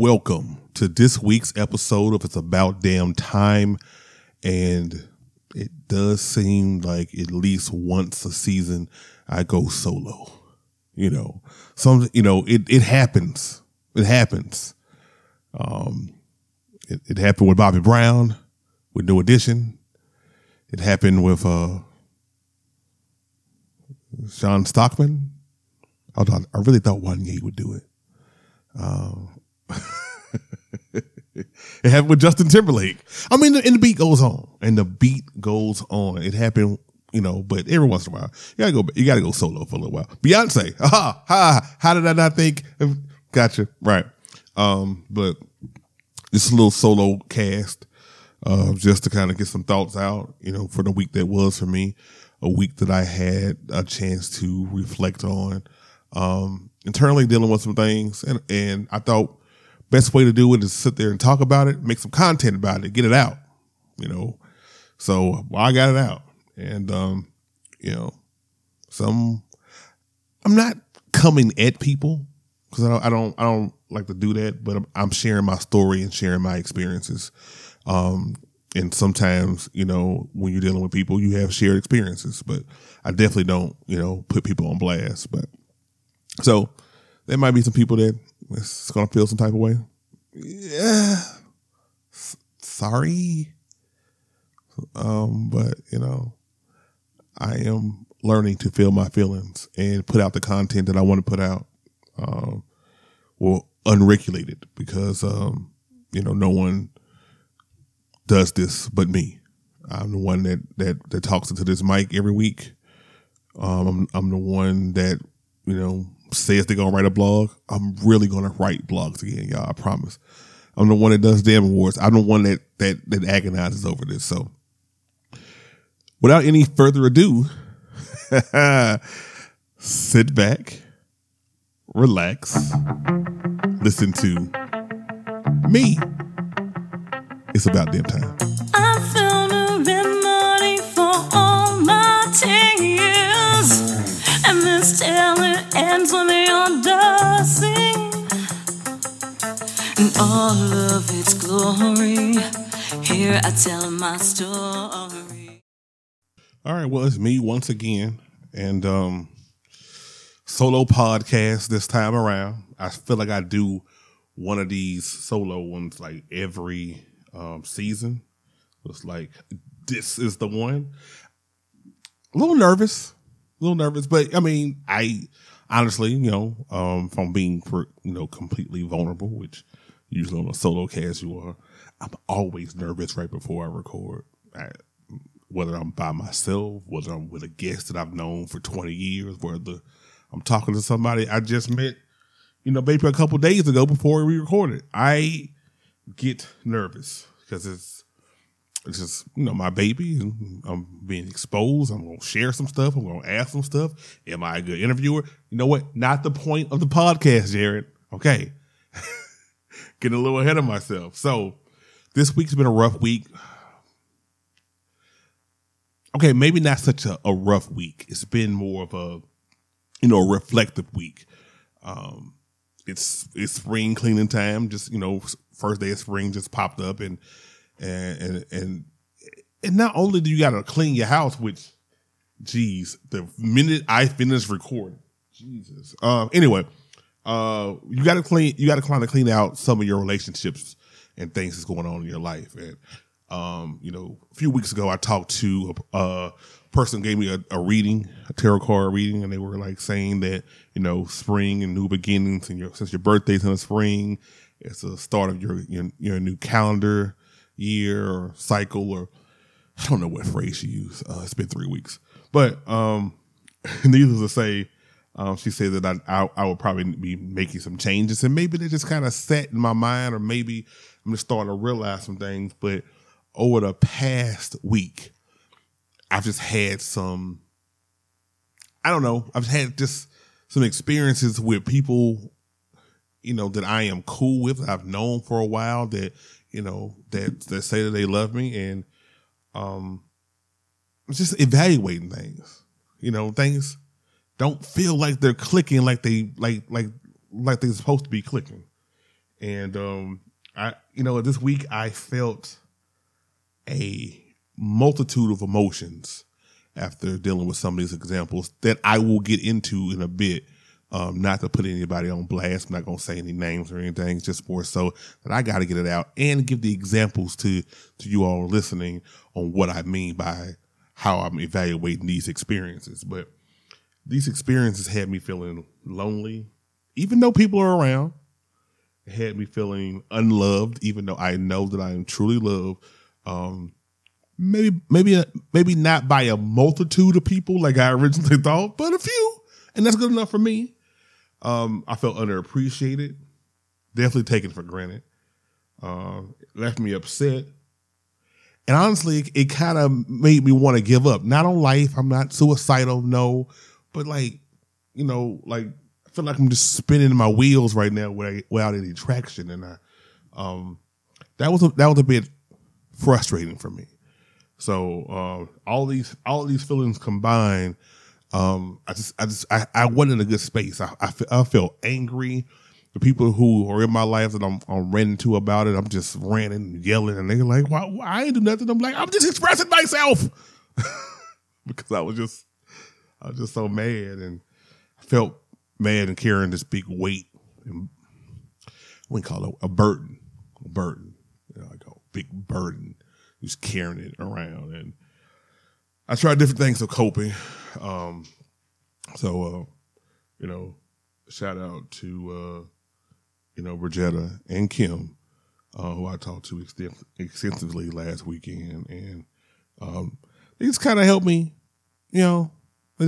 welcome to this week's episode of It's About Damn Time. And it does seem like at least once a season I go solo. You know, some, you know, it, it happens. It happens. Um, it, it happened with Bobby Brown with New Edition. It happened with, uh, Shawn Stockman. I, thought, I really thought One Wanya would do it. Um, it happened with Justin Timberlake. I mean, and the beat goes on, and the beat goes on. It happened, you know, but every once in a while, you gotta go. You gotta go solo for a little while. Beyonce, ha ha. How did I not think? Gotcha. Right. Um, but this a little solo cast, uh, just to kind of get some thoughts out, you know, for the week that was for me, a week that I had a chance to reflect on, um, internally dealing with some things, and and I thought best way to do it is sit there and talk about it, make some content about it, get it out, you know. So well, I got it out, and um, you know, some I'm not coming at people because I don't, I don't, I don't like to do that, but I'm, I'm sharing my story and sharing my experiences. Um, and sometimes, you know, when you're dealing with people, you have shared experiences, but I definitely don't, you know, put people on blast. But so there might be some people that it's gonna feel some type of way. Yeah, S- sorry. Um, but you know, I am learning to feel my feelings and put out the content that I want to put out. Um, well, unregulated because um, you know, no one does this but me. I'm the one that that that talks into this mic every week. Um, I'm I'm the one that you know says they're gonna write a blog. I'm really gonna write blogs again, y'all. I promise. I'm the one that does damn awards. I'm the one that that that agonizes over this. So, without any further ado, sit back, relax, listen to me. It's about damn time. I and all of its glory. Here I tell my story. All right, well, it's me once again, and um, solo podcast this time around. I feel like I do one of these solo ones like every um, season. It's like this is the one. A little nervous, a little nervous, but I mean, I honestly, you know, um, from being you know completely vulnerable, which usually on a solo cast you are, I'm always nervous right before I record. I, whether I'm by myself, whether I'm with a guest that I've known for 20 years, whether I'm talking to somebody I just met, you know, maybe a couple days ago before we recorded. I get nervous because it's it's just you know my baby. I'm being exposed. I'm gonna share some stuff. I'm gonna ask some stuff. Am I a good interviewer? You know what? Not the point of the podcast, Jared. Okay, getting a little ahead of myself. So this week's been a rough week. Okay, maybe not such a, a rough week. It's been more of a you know a reflective week. Um, it's it's spring cleaning time. Just you know, first day of spring just popped up, and and and and, and not only do you got to clean your house, which, geez, the minute I finish recording, Jesus. Um. Anyway, uh, you got to clean. You got to kind of clean out some of your relationships and things that's going on in your life. And um, you know, a few weeks ago, I talked to a, a person gave me a, a, reading, a tarot card reading, and they were like saying that you know, spring and new beginnings, and your since your birthday's in the spring, it's the start of your your, your new calendar year or cycle, or I don't know what phrase you use. Uh, it's been three weeks, but um, needless to say. Um, she said that I, I, I would probably be making some changes, and maybe they just kind of set in my mind, or maybe I'm just starting to realize some things. But over the past week, I've just had some, I don't know, I've had just some experiences with people, you know, that I am cool with, I've known for a while that, you know, that, that say that they love me and, um, just evaluating things, you know, things don't feel like they're clicking like they, like, like, like they're supposed to be clicking. And um, I, you know, this week I felt a multitude of emotions after dealing with some of these examples that I will get into in a bit. Um, not to put anybody on blast, I'm not gonna say any names or anything, just more so that I gotta get it out and give the examples to to you all listening on what I mean by how I'm evaluating these experiences. But these experiences had me feeling lonely, even though people are around. It had me feeling unloved, even though I know that I am truly loved. Um, maybe, maybe, maybe not by a multitude of people like I originally thought, but a few, and that's good enough for me. Um, I felt underappreciated, definitely taken for granted. Uh, left me upset, and honestly, it kind of made me want to give up. Not on life. I'm not suicidal, no, but like, you know, like I feel like I'm just spinning my wheels right now without, any traction, and I, um, that was a, that was a bit frustrating for me. So uh, all these all these feelings combined, um, I just I just I, I wasn't in a good space. I, I, I felt angry. The people who are in my life that I'm, I'm ranting to about it, I'm just ranting and yelling, and they're like, "Why? why I ain't do nothing." I'm like, "I'm just expressing myself," because I was just I was just so mad, and I felt mad and carrying this big weight, and we call it a burden, a burden, you know, like a big burden, just carrying it around, and I tried different things of coping. Um, so, uh, you know, shout out to, uh, you know, Bridgetta and Kim, uh, who I talked to exten- extensively last weekend. And um, they just kind of helped me, you know,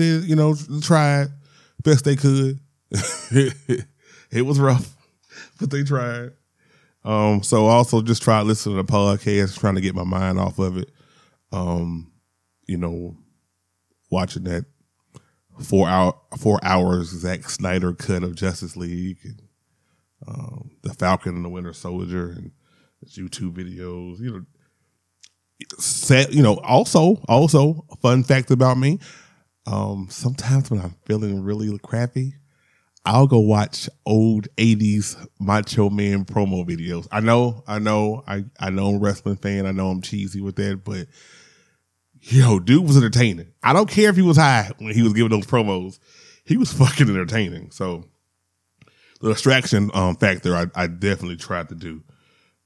they then, you know, tried best they could. it was rough, but they tried. Um, so also just tried listening to the podcast, trying to get my mind off of it. Um, you know, watching that four hour four hours Zack Snyder cut of Justice League and um, the Falcon and the Winter Soldier and YouTube videos. You know, set. You know, also also fun fact about me. Um, sometimes when I'm feeling really crappy, I'll go watch old '80s Macho Man promo videos. I know, I know, I I know I'm a wrestling fan. I know I'm cheesy with that, but yo, dude was entertaining. I don't care if he was high when he was giving those promos. He was fucking entertaining. So the distraction um, factor, I, I definitely tried to do.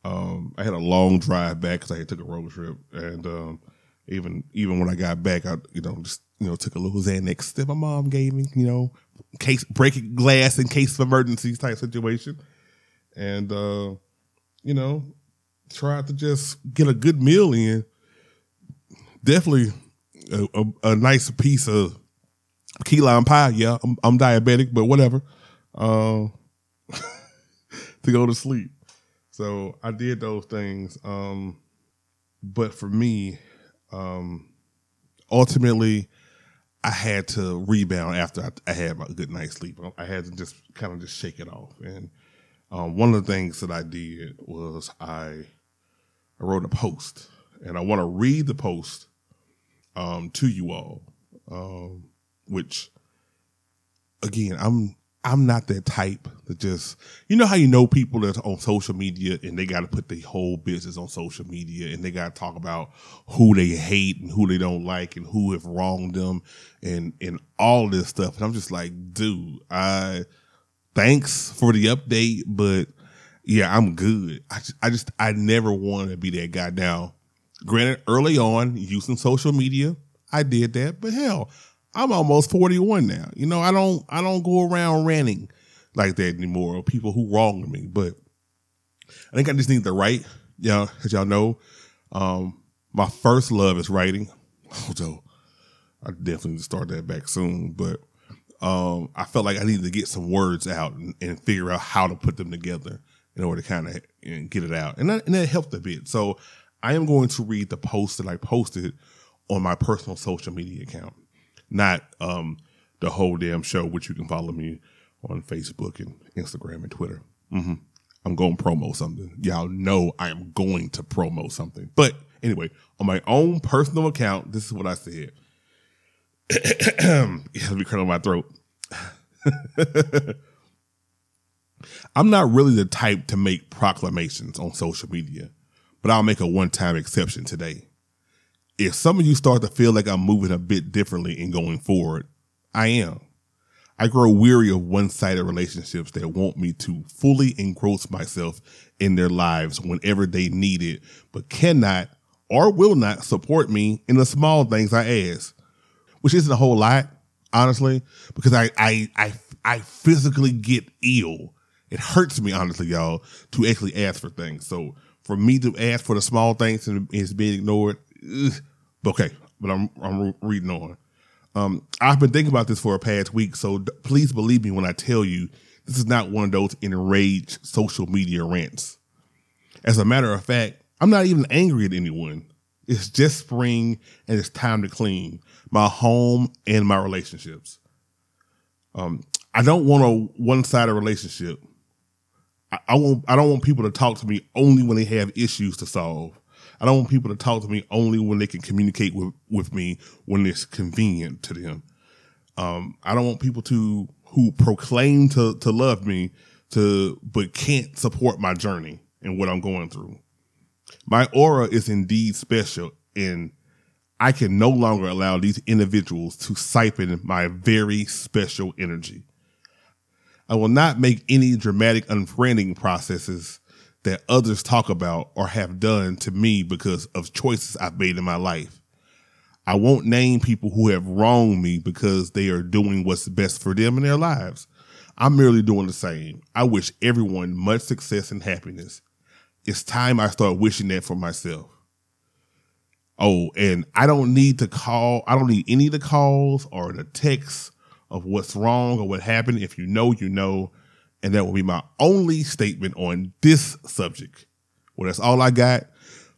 Um, I had a long drive back because I took a road trip, and um, even even when I got back, I you know just you know took a little Xanax that my mom gave me, you know, case breaking glass in case of emergencies type situation, and uh, you know tried to just get a good meal in definitely a, a, a nice piece of key lime pie. Yeah, I'm, I'm diabetic, but whatever. Uh, to go to sleep. So I did those things. Um, but for me, um, ultimately, I had to rebound after I, I had a good night's sleep. I had to just kind of just shake it off. And um, one of the things that I did was I, I wrote a post, and I want to read the post um, to you all, um, which again, I'm I'm not that type that just you know how you know people that's on social media and they got to put their whole business on social media and they got to talk about who they hate and who they don't like and who have wronged them and and all this stuff. And I'm just like, dude, I thanks for the update, but yeah, I'm good. I just, I just I never want to be that guy now. Granted, early on using social media, I did that, but hell, I'm almost 41 now. You know, I don't I don't go around ranting like that anymore. Or people who wronged me, but I think I just need to write. Yeah, as y'all know, um, my first love is writing. Although I definitely need to start that back soon, but um, I felt like I needed to get some words out and, and figure out how to put them together in order to kind of get it out, and that, and that helped a bit. So I am going to read the post that I posted on my personal social media account not um, the whole damn show, which you can follow me on Facebook and Instagram and Twitter. Mm-hmm. I'm going to promo something. Y'all know I am going to promo something. But anyway, on my own personal account, this is what I said. it has me clearing my throat. I'm not really the type to make proclamations on social media, but I'll make a one time exception today. If some of you start to feel like I'm moving a bit differently in going forward, I am. I grow weary of one sided relationships that want me to fully engross myself in their lives whenever they need it, but cannot or will not support me in the small things I ask, which isn't a whole lot, honestly, because I, I, I, I physically get ill. It hurts me, honestly, y'all, to actually ask for things. So for me to ask for the small things and it's being ignored, okay, but I'm, I'm reading on. Um, I've been thinking about this for a past week, so d- please believe me when I tell you this is not one of those enraged social media rants. As a matter of fact, I'm not even angry at anyone. It's just spring and it's time to clean my home and my relationships. Um, I don't want a one-sided relationship. I, I want I don't want people to talk to me only when they have issues to solve. I don't want people to talk to me only when they can communicate with, with me when it's convenient to them. Um, I don't want people to who proclaim to to love me to but can't support my journey and what I'm going through. My aura is indeed special and I can no longer allow these individuals to siphon my very special energy. I will not make any dramatic unfriending processes that others talk about or have done to me because of choices I've made in my life. I won't name people who have wronged me because they are doing what's best for them in their lives. I'm merely doing the same. I wish everyone much success and happiness. It's time I start wishing that for myself. Oh, and I don't need to call, I don't need any of the calls or the texts of what's wrong or what happened. If you know, you know. And that will be my only statement on this subject. Well, that's all I got.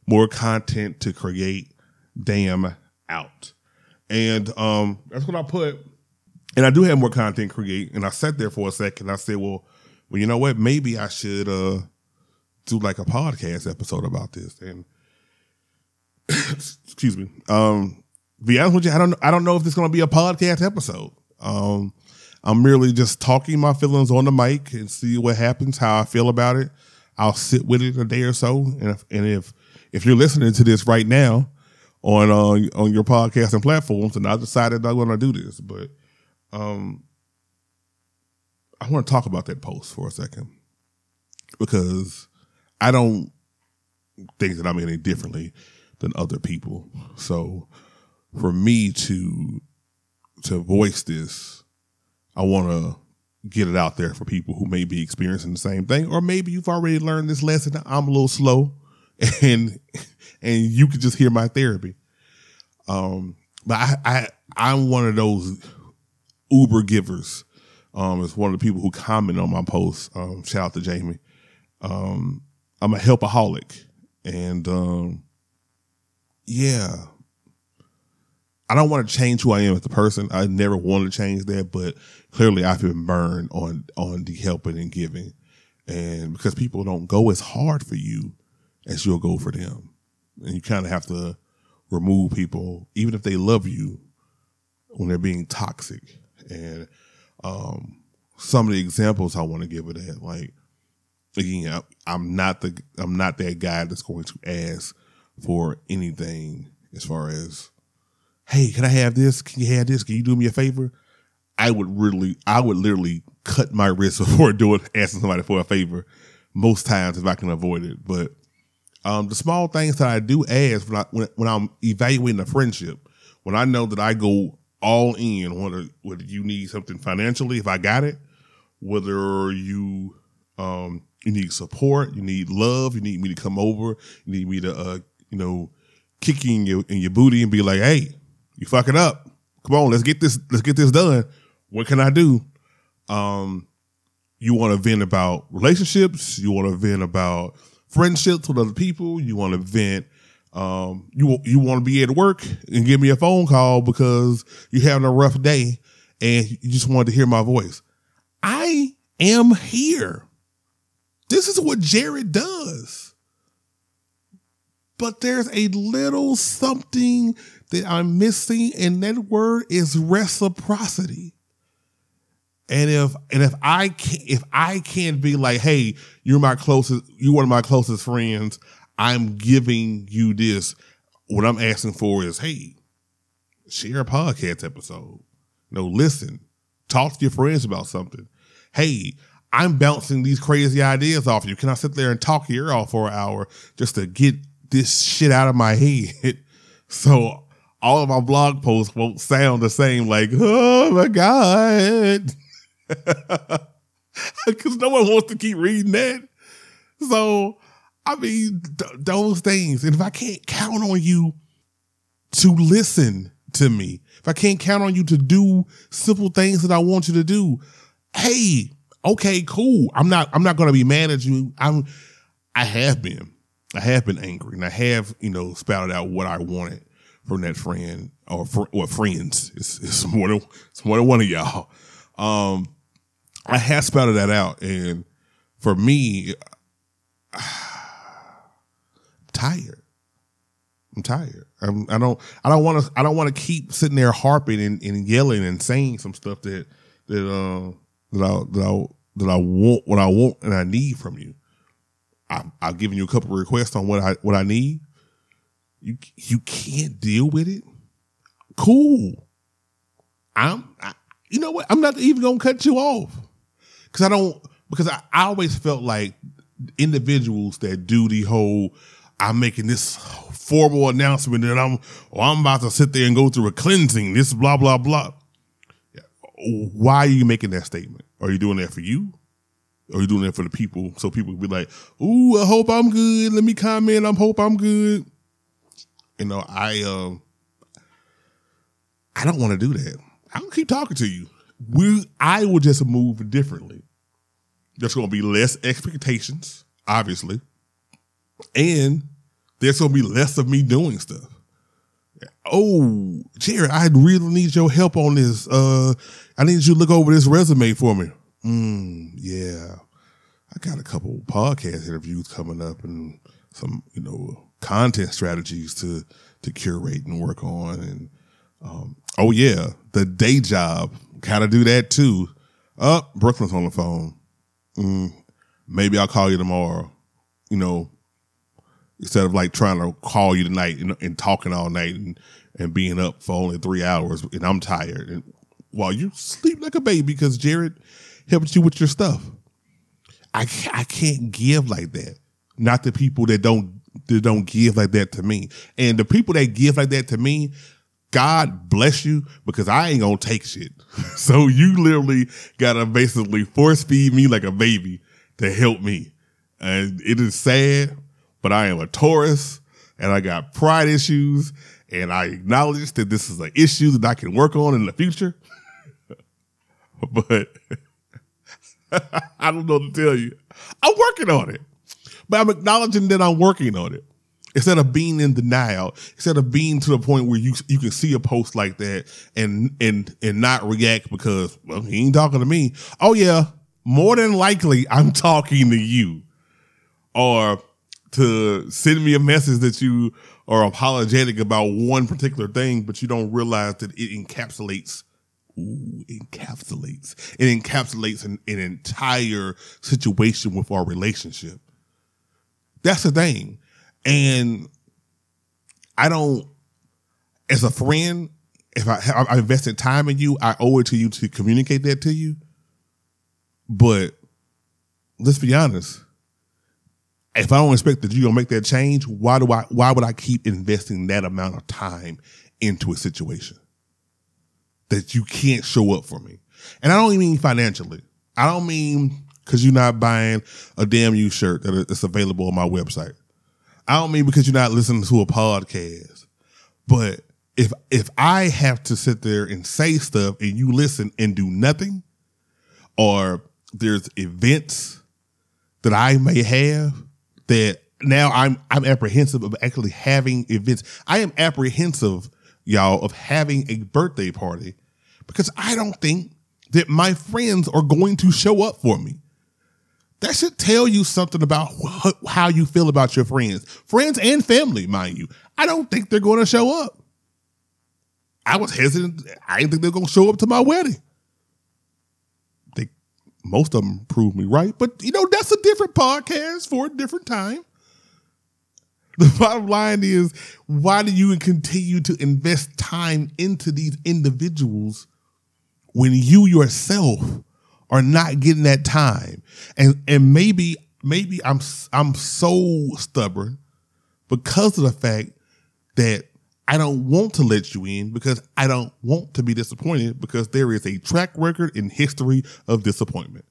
More content to create. Damn out. And um, that's what I put. And I do have more content create. And I sat there for a second. I said, well, well, you know what? Maybe I should uh do like a podcast episode about this. And excuse me. Um, be honest with you, I don't I don't know if is gonna be a podcast episode. Um, I'm merely just talking my feelings on the mic and see what happens, how I feel about it. I'll sit with it a day or so, and if and if if you're listening to this right now on uh, on your podcasting platforms, and I decided I want to do this, but um, I want to talk about that post for a second because I don't think that I'm any differently than other people. So for me to to voice this I want to get it out there for people who may be experiencing the same thing, or maybe you've already learned this lesson. I'm a little slow, and and you can just hear my therapy. Um, but I, I I'm one of those Uber givers. Um, it's one of the people who comment on my posts. Um, shout out to Jamie. Um, I'm a helpaholic, and um, yeah, I don't want to change who I am as a person. I never want to change that, but clearly I've been burned on on the helping and giving, and because people don't go as hard for you as you'll go for them, and you kind of have to remove people, even if they love you, when they're being toxic. And um, some of the examples I want to give of that, like again, I'm not the I'm not that guy that's going to ask for anything as far as hey, can I have this? Can you have this? Can you do me a favor? I would really, I would literally cut my wrist before doing asking somebody for a favor. Most times, if I can avoid it, but um, the small things that I do ask when, I, when, when I'm evaluating a friendship, when I know that I go all in, whether whether you need something financially, if I got it, whether you um, you need support, you need love, you need me to come over, you need me to uh, you know kick you in your in your booty and be like, hey, you fucking up. Come on, let's get this, let's get this done. What can I do? Um, you want to vent about relationships. You want to vent about friendships with other people. You want to vent. Um, you you want to be at work and give me a phone call because you're having a rough day and you just wanted to hear my voice. I am here. This is what Jared does. But there's a little something that I'm missing, and that word is reciprocity. And if and if I can if I can't be like, hey, you're my closest, you're one of my closest friends. I'm giving you this. What I'm asking for is, hey, share a podcast episode. You know, listen, talk to your friends about something. Hey, I'm bouncing these crazy ideas off you. Can I sit there and talk your ear off for an hour just to get this shit out of my head? So all of my blog posts won't sound the same, like, oh my God. Because no one wants to keep reading that. So, I mean, th- those things. And if I can't count on you to listen to me, if I can't count on you to do simple things that I want you to do, hey, okay, cool. I'm not, I'm not going to be mad at you. I'm, I have been, I have been angry and I have, you know, spouted out what I wanted from that friend or what friends. It's, it's more than, it's more than one of y'all. Um, I have spouted that out. And for me, I'm tired. I'm tired. I'm, I don't. I don't want to. I don't want to keep sitting there harping and, and, yelling and saying some stuff that that uh that I that I that I want what I want and I need from you. I, I've given you a couple requests on what I what I need. You you can't deal with it. Cool. I'm. I, you know what? I'm not even gonna cut you off because I don't. Because I, I always felt like individuals that do the whole. I'm making this formal announcement that I'm. Oh, I'm about to sit there and go through a cleansing. This blah blah blah. Why are you making that statement? Are you doing that for you? Or are you doing that for the people? So people can be like, "Ooh, I hope I'm good. Let me comment. I hope I'm good." You know, I um, I don't want to do that. I don't keep talking to you. We, I will just move differently. There's going to be less expectations, obviously, and there's going to be less of me doing stuff. Oh, Jared, I really need your help on this. Uh, I need you to look over this resume for me. Mm, yeah, I got a couple podcast interviews coming up and some, you know, content strategies to to curate and work on. And um, oh yeah, the day job, gotta do that too. Up, oh, Brooklyn's on the phone. Mm, maybe I'll call you tomorrow. You know, instead of like trying to call you tonight and, and talking all night and, and being up for only three hours and I'm tired and while you sleep like a baby because Jared helped you with your stuff. I I can't give like that. Not the people that don't that don't give like that to me. And the people that give like that to me, God bless you because I ain't gonna take shit. so you literally gotta basically force feed me like a baby to help me. And it is sad, but I am a Taurus and I got pride issues and I acknowledge that this is an issue that I can work on in the future. but I don't know to tell you. I'm working on it. But I'm acknowledging that I'm working on it. Instead of being in denial, instead of being to the point where you you can see a post like that and and and not react because well he ain't talking to me. Oh yeah, more than likely I'm talking to you, or to send me a message that you are apologetic about one particular thing, but you don't realize that it encapsulates Ooh, encapsulates. It encapsulates an, an, entire situation with our relationship. That's the thing. And I don't, as a friend, if I, I invested time in you, I owe it to you to communicate that to you. But let's be honest. If I don't expect that you're gonna make that change, why do I why would I keep investing that amount of time into a situation that you can't show up for me? And I don't mean financially. I don't mean because you're not buying a damn you shirt that is available on my website. I don't mean because you're not listening to a podcast. But if if I have to sit there and say stuff and you listen and do nothing, or there's events that I may have that now I'm I'm apprehensive of actually having events. I am apprehensive, y'all, of having a birthday party because I don't think that my friends are going to show up for me that should tell you something about wh- how you feel about your friends, friends and family, mind you. I don't think they're going to show up. I was hesitant. I didn't think they're going to show up to my wedding. They, most of them prove me right, but you know, that's a different podcast for a different time. The bottom line is, why do you continue to invest time into these individuals when you yourself are not getting that time? And and maybe maybe I'm I'm so stubborn because of the fact that I don't want to let you in because I don't want to be disappointed because there is a track record in history of disappointment.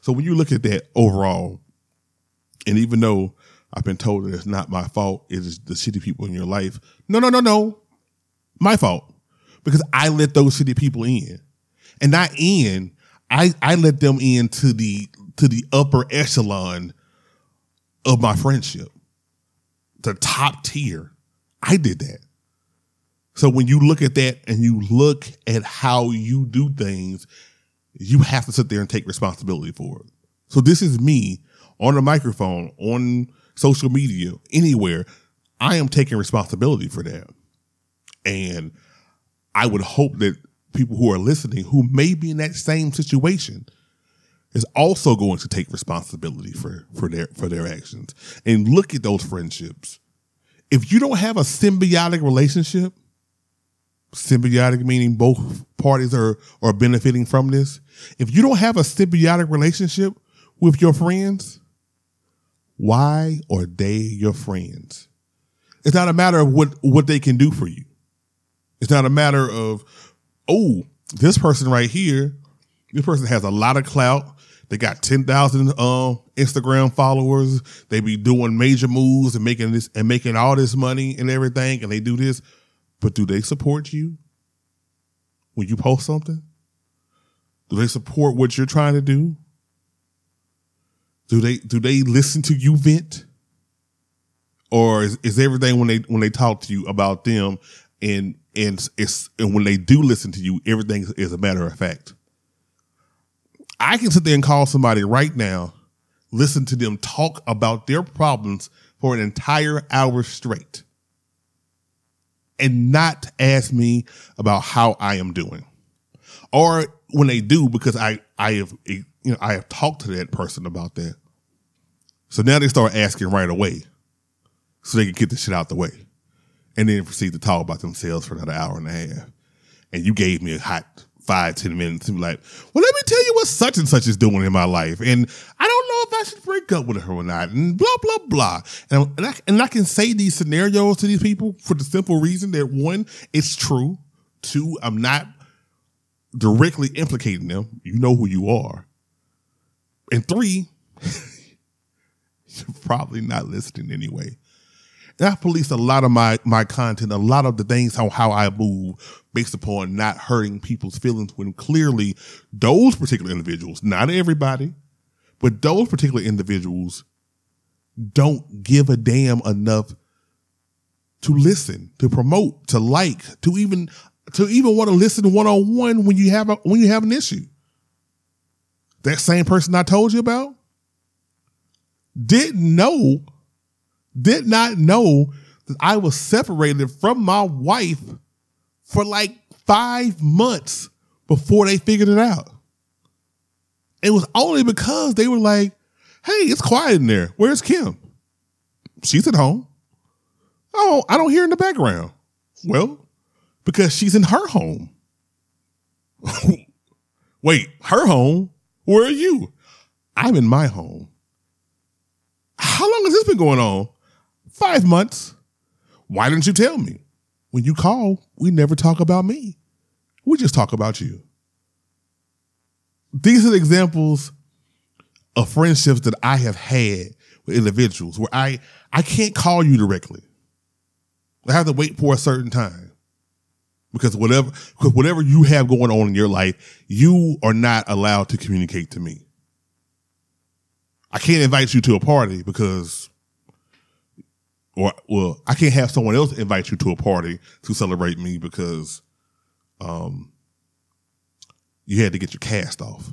So when you look at that overall, and even though I've been told that it's not my fault, it is the shitty people in your life. No, no, no, no. My fault. Because I let those shitty people in. And not in, I, I let them in to the to the upper echelon of my friendship. The top tier. I did that. So when you look at that and you look at how you do things, you have to sit there and take responsibility for it. So this is me on a microphone, on social media, anywhere. I am taking responsibility for that. And I would hope that people who are listening who may be in that same situation is also going to take responsibility for, for their for their actions and look at those friendships if you don't have a symbiotic relationship, symbiotic meaning both parties are are benefiting from this. If you don't have a symbiotic relationship with your friends, why are they your friends? It's not a matter of what what they can do for you. It's not a matter of oh, this person right here, this person has a lot of clout. They got 10,000 uh, Instagram followers. They be doing major moves and making this and making all this money and everything. And they do this. But do they support you when you post something? Do they support what you're trying to do? Do they do they listen to you vent? Or is, is everything when they when they talk to you about them and and it's and when they do listen to you, everything is a matter of fact. I can sit there and call somebody right now, listen to them talk about their problems for an entire hour straight and not ask me about how I am doing. Or when they do, because I, I have, you know, I have talked to that person about that. So now they start asking right away so they can get the shit out the way and then proceed to talk about themselves for another hour and a half. And you gave me a hot five, ten minutes and be like, well, let me tell you what such and such is doing in my life. And I don't know if I should break up with her or not. And blah, blah, blah. And, and, I, and I can say these scenarios to these people for the simple reason that one, it's true. Two, I'm not directly implicating them. You know who you are. And three, you're probably not listening anyway. I police a lot of my my content, a lot of the things how how I move based upon not hurting people's feelings when clearly those particular individuals, not everybody, but those particular individuals don't give a damn enough to listen, to promote, to like, to even to even want to listen one on one when you have a when you have an issue. That same person I told you about didn't know did not know that I was separated from my wife for like five months before they figured it out. It was only because they were like, hey, it's quiet in there. Where's Kim? She's at home. Oh, I don't hear in the background. Well, because she's in her home. Wait, her home? Where are you? I'm in my home. How long has this been going on? Five months. Why didn't you tell me? When you call, we never talk about me. We just talk about you. These are the examples of friendships that I have had with individuals where I, I can't call you directly. I have to wait for a certain time. Because whatever because whatever you have going on in your life, you are not allowed to communicate to me. I can't invite you to a party because or well, I can't have someone else invite you to a party to celebrate me because um you had to get your cast off.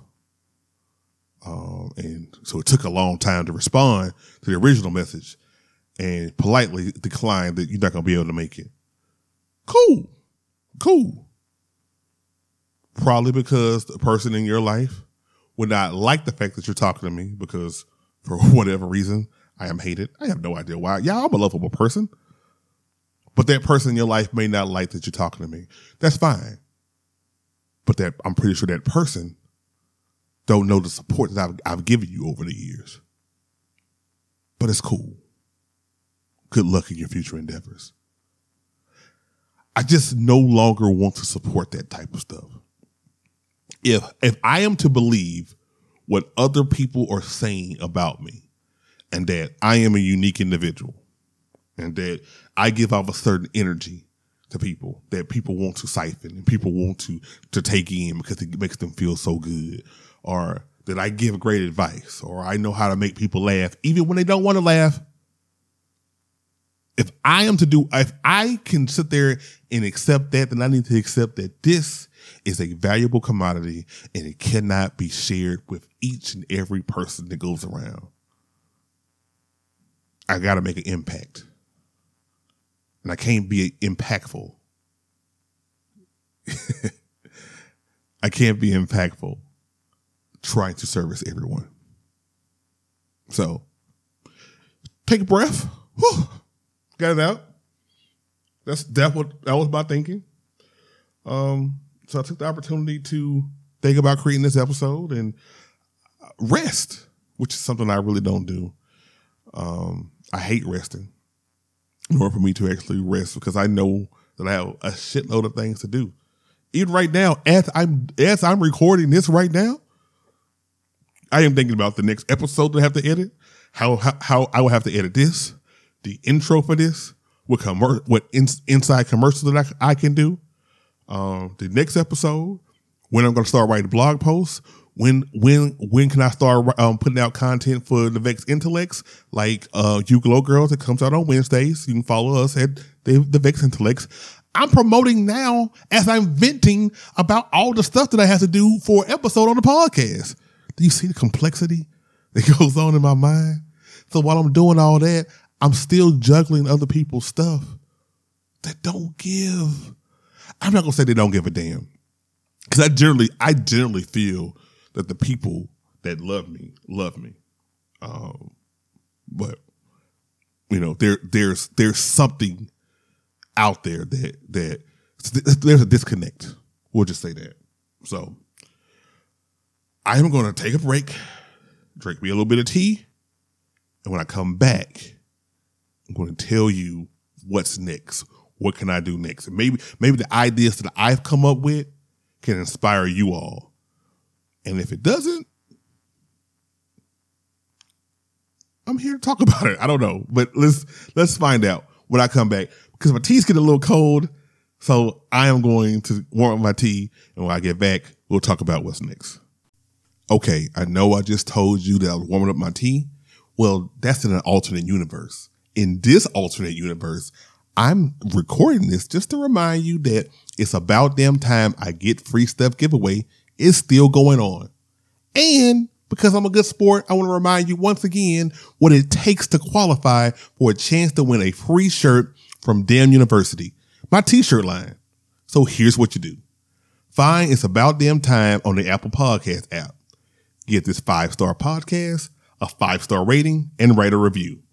Um, and so it took a long time to respond to the original message and politely decline that you're not gonna be able to make it. Cool. Cool. Probably because the person in your life would not like the fact that you're talking to me because for whatever reason I am hated. I have no idea why. Yeah, I'm a lovable person. But that person in your life may not like that you're talking to me. That's fine. But that I'm pretty sure that person don't know the support that I've, I've given you over the years. But it's cool. Good luck in your future endeavors. I just no longer want to support that type of stuff. If if I am to believe what other people are saying about me and that I am a unique individual and that I give off a certain energy to people that people want to siphon and people want to to take in because it makes them feel so good or that I give great advice or I know how to make people laugh even when they don't want to laugh if I am to do, if I can sit there and accept that, then I need to accept that this is a valuable commodity and it cannot be shared with each and every person that goes around. I got to make an impact. And I can't be impactful. I can't be impactful trying to service everyone. So take a breath. Whew got it out. That's that what that was my thinking. Um, so I took the opportunity to think about creating this episode and rest, which is something I really don't do. Um, I hate resting, in order for me to actually rest because I know that I have a shitload of things to do. Even right now, as I'm as I'm recording this right now, I am thinking about the next episode that I have to edit. How how, how I will have to edit this the intro for this, what commer- what in- inside commercials that I, I can do. Um, the next episode, when I'm going to start writing blog posts, when when when can I start um, putting out content for the Vex Intellects, like uh, You Glow Girls that comes out on Wednesdays. You can follow us at the, the Vex Intellects. I'm promoting now as I'm venting about all the stuff that I have to do for episode on the podcast. Do you see the complexity that goes on in my mind? So while I'm doing all that, I'm still juggling other people's stuff that don't give. I'm not gonna say they don't give a damn. Cause I generally, I generally feel that the people that love me, love me. Um, but you know, there, there's, there's something out there that, that there's a disconnect. We'll just say that. So I am going to take a break, drink me a little bit of tea. And when I come back, I'm going to tell you what's next. What can I do next? And maybe maybe the ideas that I've come up with can inspire you all. And if it doesn't, I'm here to talk about it. I don't know, but let's let's find out when I come back because my tea's getting a little cold. So I am going to warm my tea, and when I get back, we'll talk about what's next. Okay, I know I just told you that I was warming up my tea. Well, that's in an alternate universe in this alternate universe, I'm recording this just to remind you that it's about damn time I get free stuff giveaway is still going on. And because I'm a good sport, I want to remind you once again what it takes to qualify for a chance to win a free shirt from Damn University, my t-shirt line. So here's what you do. Find It's About Damn Time on the Apple Podcast app. Get this five star podcast, a five star rating, and write a review.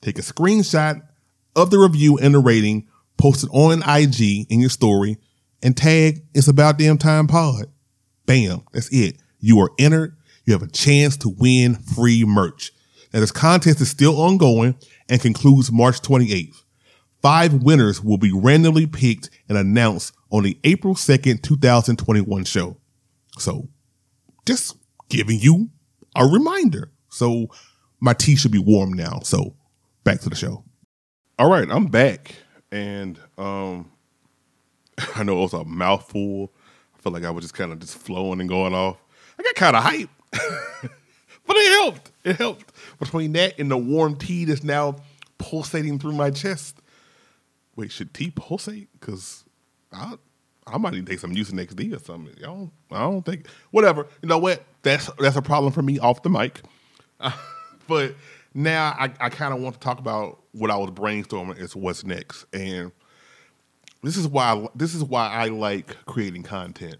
Take a screenshot of the review and the rating, post it on IG in your story, and tag It's About Damn Time Pod. Bam, that's it. You are entered. You have a chance to win free merch. Now, this contest is still ongoing and concludes March 28th. Five winners will be randomly picked and announced on the April 2nd, 2021 show. So, just giving you a reminder. So, my tea should be warm now. So, back to the show. All right, I'm back, and um, I know it was a mouthful. Felt like I was just kind of just flowing and going off. I got kind of hype, but it helped. It helped between that and the warm tea that's now pulsating through my chest. Wait, should tea pulsate? Because I I might need to take some Mucinex or something. Don't, I don't think. Whatever. You know what? That's that's a problem for me off the mic. But now I, I kind of want to talk about what I was brainstorming is what's next, and this is why this is why I like creating content.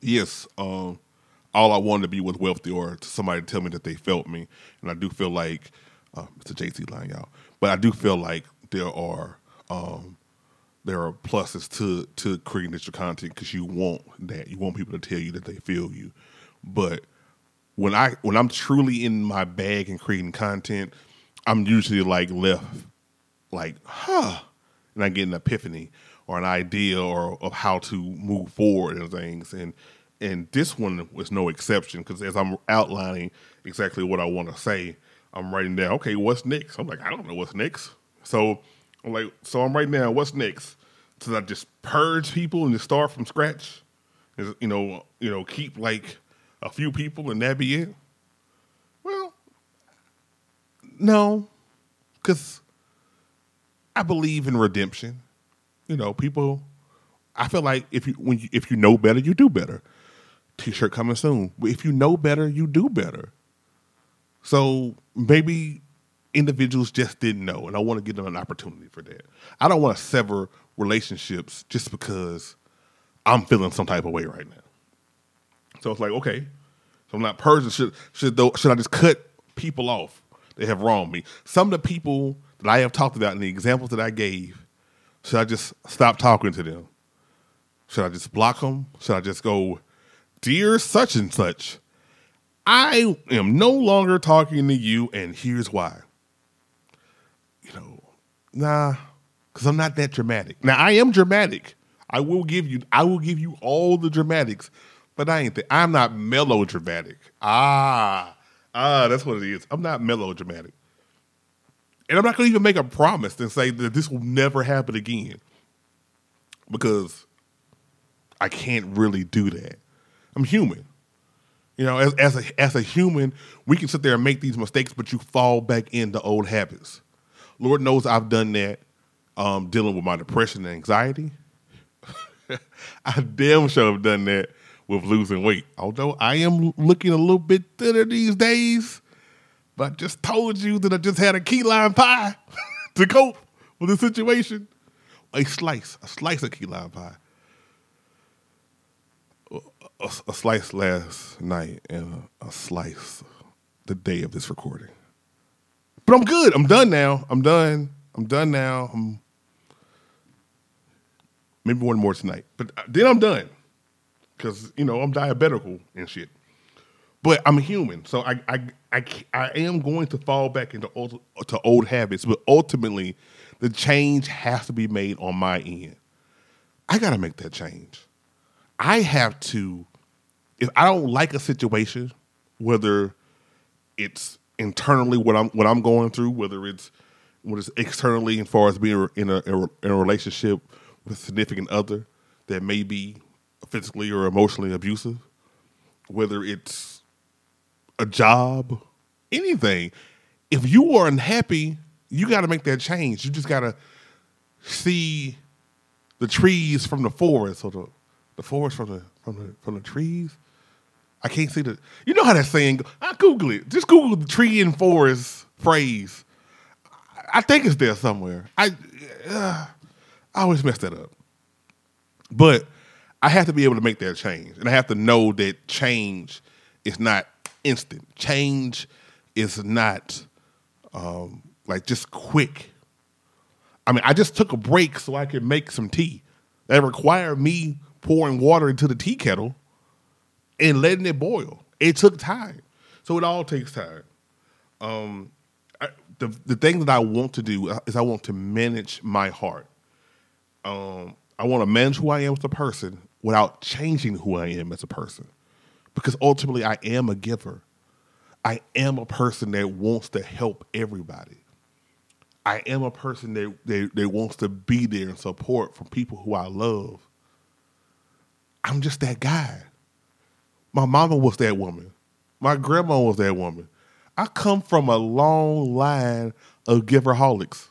Yes, um, all I wanted to be was wealthy or somebody to tell me that they felt me. And I do feel like uh, it's a JC line, y'all. But I do feel like there are um, there are pluses to to creating digital content because you want that. You want people to tell you that they feel you. But when I when I'm truly in my bag and creating content, I'm usually like left like, huh, and I get an epiphany or an idea or of how to move forward and things. And and this one was no exception because as I'm outlining exactly what I want to say, I'm writing down, okay, what's next? I'm like, I don't know what's next. So I'm like, so I'm writing down what's next. So I just purge people and just start from scratch. Is you know, you know, keep like a few people and that be it. Well, no, because I believe in redemption. You know, people. I feel like if you when you, if you know better, you do better. T-shirt coming soon. If you know better, you do better. So maybe individuals just didn't know, and I want to give them an opportunity for that. I don't want to sever relationships just because I'm feeling some type of way right now. So it's like, okay, so I'm not purging. Should should though, should I just cut people off that have wronged me? Some of the people that I have talked about in the examples that I gave, should I just stop talking to them? Should I just block them? Should I just go, dear such and such? I am no longer talking to you, and here's why. You know, nah, because I'm not that dramatic. Now I am dramatic. I will give you, I will give you all the dramatics, but I ain't. Th- I'm not melodramatic. Ah, ah, that's what it is. I'm not melodramatic, and I'm not going to even make a promise and say that this will never happen again, because I can't really do that. I'm human. You know, as, as a as a human, we can sit there and make these mistakes, but you fall back into old habits. Lord knows I've done that, um, dealing with my depression and anxiety. I damn sure have done that with losing weight. Although I am looking a little bit thinner these days, but I just told you that I just had a key lime pie to cope with the situation. A slice, a slice of key lime pie a, a slice last night and a, a slice the day of this recording. But I'm good. I'm done now. I'm done. I'm done now. I'm maybe one more tonight, but uh, then I'm done because you know I'm diabetical and shit. But I'm human, so I I I, I am going to fall back into old, to old habits. But ultimately, the change has to be made on my end. I got to make that change. I have to if I don't like a situation, whether it's internally what I'm what I'm going through, whether it's what is externally as far as being in a, in a relationship with a significant other that may be physically or emotionally abusive, whether it's a job, anything. If you are unhappy, you got to make that change. You just got to see the trees from the forest or the, the forest from the from the from the trees I can't see the. You know how that saying? I Google it. Just Google the tree and forest phrase. I think it's there somewhere. I uh, I always mess that up, but I have to be able to make that change, and I have to know that change is not instant. Change is not um, like just quick. I mean, I just took a break so I could make some tea. That required me pouring water into the tea kettle and letting it boil. It took time, so it all takes time. Um, I, the the thing that I want to do is I want to manage my heart. Um, I want to manage who I am as a person without changing who I am as a person, because ultimately I am a giver. I am a person that wants to help everybody. I am a person that, that, that wants to be there and support from people who I love. I'm just that guy. My mama was that woman. My grandma was that woman. I come from a long line of giverholics,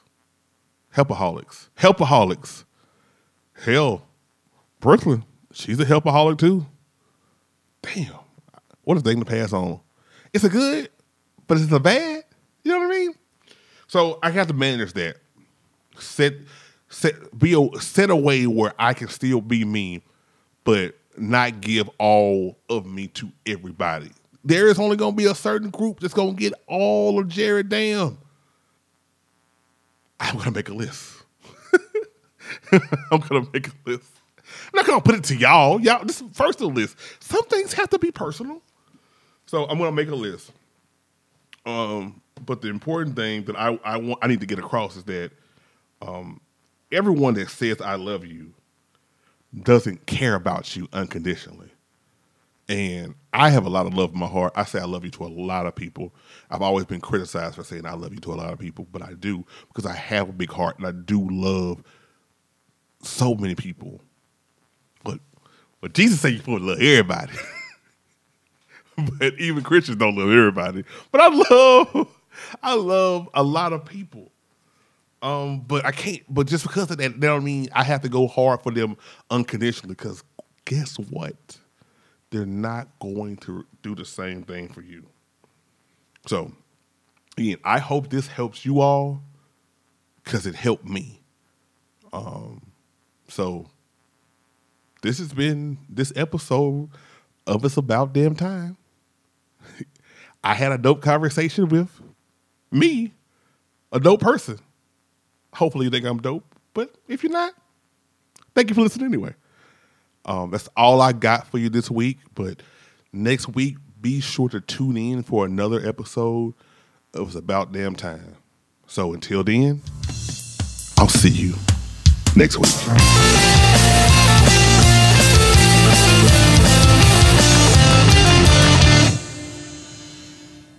helpaholics, helpaholics. Hell, Brooklyn, she's a helpaholic too. Damn, what a to pass on. It's a good, but it's a bad. You know what I mean? So I have to manage that. Set, set, be a, set a way where I can still be me, but not give all of me to everybody. There is only going to be a certain group that's going to get all of Jared Dam. I'm going to make a list. I'm going to make a list. I'm not to put it to y'all. Y'all, this first of the list. Some things have to be personal. So I'm to make a list. Um, but the important thing that I, I want I need to get across is that um, everyone that says I love you doesn't care about you unconditionally. And I have a lot of love in my heart. I say I love you to a lot of people. I've always been criticized for saying I love you to a lot of people, but I do because I have a big heart and I do love so many people. But but Jesus said you're supposed to love everybody. but even Christians don't love everybody. But I love I love a lot of people. Um, but I can't. But just because of that, that don't mean I have to go hard for them unconditionally. Because guess what? They're not going to do the same thing for you. So, again, I hope this helps you all because it helped me. Um, so this has been this episode of It's About Damn Time. I had a dope conversation with me, a dope person. Hopefully you think I'm dope, but if you're not, thank you for listening anyway. Um, that's all I got for you this week. But next week, be sure to tune in for another episode of It's About Damn Time. So until then, I'll see you next week. Thank you.